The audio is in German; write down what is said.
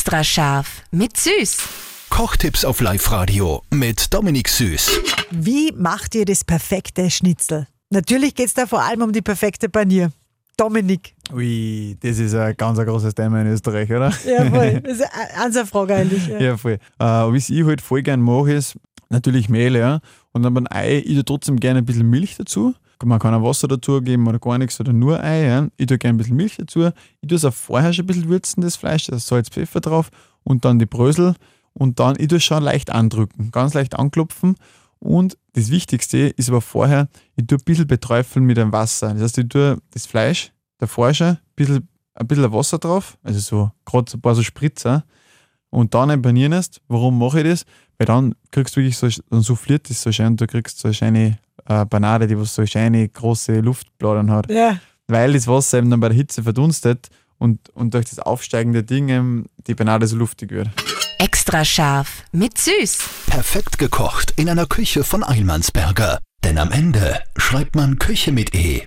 Extra scharf mit Süß. Kochtipps auf Live-Radio mit Dominik Süß. Wie macht ihr das perfekte Schnitzel? Natürlich geht es da vor allem um die perfekte Panier. Dominik. Ui, das ist ein ganz ein großes Thema in Österreich, oder? Ja, voll. Das ist eine eine Frage eigentlich. Ja. Ja, voll. Äh, was ich halt voll gern mache, ist natürlich Mehl, ja. Und dann beim Ei, ich tue trotzdem gerne ein bisschen Milch dazu. Man kann auch Wasser dazu geben oder gar nichts oder nur Ei. Ja. Ich tue gerne ein bisschen Milch dazu. Ich tue es auch vorher schon ein bisschen würzen, das Fleisch, da ist Salz, Pfeffer drauf und dann die Brösel. Und dann, ich tue es schon leicht andrücken, ganz leicht anklopfen. Und das Wichtigste ist aber vorher, ich tue ein bisschen beträufeln mit dem Wasser. Das heißt, ich tue das Fleisch davor schon ein bisschen, ein bisschen Wasser drauf, also so gerade so ein paar so Spritzer und dann ein Panieren erst. Warum mache ich das? Weil dann kriegst du wirklich so, dann souffliert das so schön, du kriegst so eine schöne äh, Panade, die was so eine schöne große Luftbladern hat. Ja. Weil das Wasser eben dann bei der Hitze verdunstet und, und durch das aufsteigende Ding eben die Panade so luftig wird. Extra scharf mit Süß. Perfekt gekocht in einer Küche von Eilmannsberger. Denn am Ende schreibt man Küche mit E.